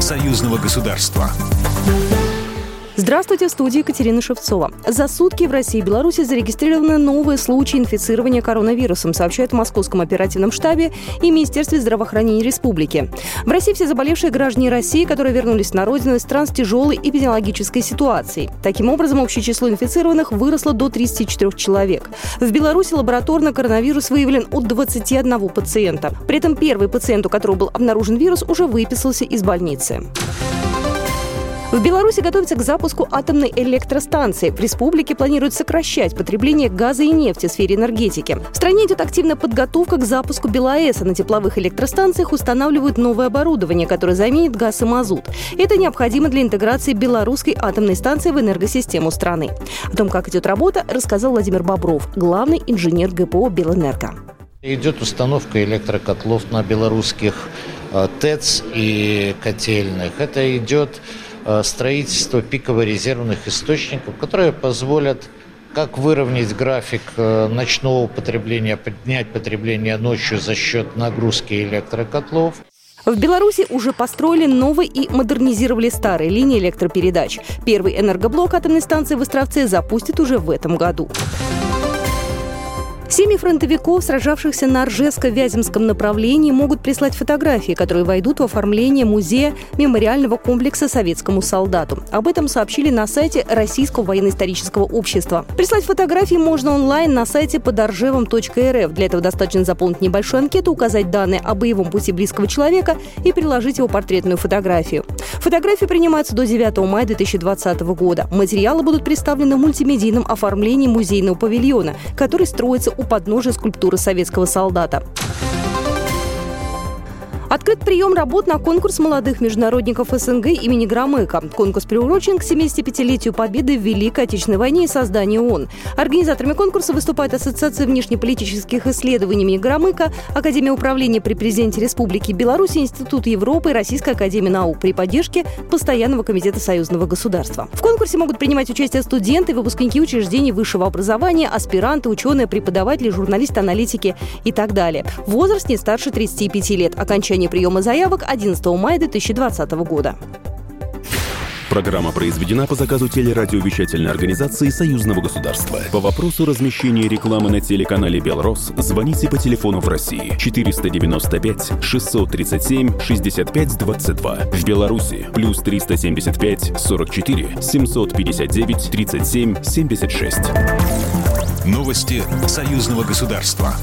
Союзного государства. Здравствуйте, в студии Екатерина Шевцова. За сутки в России и Беларуси зарегистрированы новые случаи инфицирования коронавирусом, сообщают в Московском оперативном штабе и Министерстве здравоохранения республики. В России все заболевшие граждане России, которые вернулись на родину из стран с тяжелой эпидемиологической ситуацией. Таким образом, общее число инфицированных выросло до 34 человек. В Беларуси лабораторно коронавирус выявлен у 21 пациента. При этом первый пациент, у которого был обнаружен вирус, уже выписался из больницы. В Беларуси готовится к запуску атомной электростанции. В республике планируют сокращать потребление газа и нефти в сфере энергетики. В стране идет активная подготовка к запуску БелАЭСа. На тепловых электростанциях устанавливают новое оборудование, которое заменит газ и мазут. Это необходимо для интеграции белорусской атомной станции в энергосистему страны. О том, как идет работа, рассказал Владимир Бобров, главный инженер ГПО «Белэнерго». Идет установка электрокотлов на белорусских э, ТЭЦ и котельных. Это идет строительство пиково-резервных источников, которые позволят как выровнять график э, ночного потребления, поднять потребление ночью за счет нагрузки электрокотлов. В Беларуси уже построили новые и модернизировали старые линии электропередач. Первый энергоблок атомной станции в Островце запустит уже в этом году. Семьи фронтовиков, сражавшихся на Ржевско-Вяземском направлении, могут прислать фотографии, которые войдут в оформление музея мемориального комплекса советскому солдату. Об этом сообщили на сайте Российского военно-исторического общества. Прислать фотографии можно онлайн на сайте подоржевом.рф. Для этого достаточно заполнить небольшую анкету, указать данные о боевом пути близкого человека и приложить его портретную фотографию. Фотографии принимаются до 9 мая 2020 года. Материалы будут представлены в мультимедийном оформлении музейного павильона, который строится у подножия скульптуры советского солдата. Открыт прием работ на конкурс молодых международников СНГ имени Громыка. Конкурс приурочен к 75-летию победы в Великой Отечественной войне и созданию ООН. Организаторами конкурса выступает Ассоциация внешнеполитических исследований имени Громыка, Академия управления при президенте Республики Беларусь, Институт Европы и Российская Академия наук при поддержке Постоянного комитета союзного государства. В конкурсе могут принимать участие студенты, выпускники учреждений высшего образования, аспиранты, ученые, преподаватели, журналисты, аналитики и так далее. Возраст не старше 35 лет. Окончание окончания приема заявок 11 мая 2020 года. Программа произведена по заказу телерадиовещательной организации Союзного государства. По вопросу размещения рекламы на телеканале «Белрос» звоните по телефону в России 495 637 65 22. В Беларуси плюс 375 44 759 37 76. Новости Союзного государства.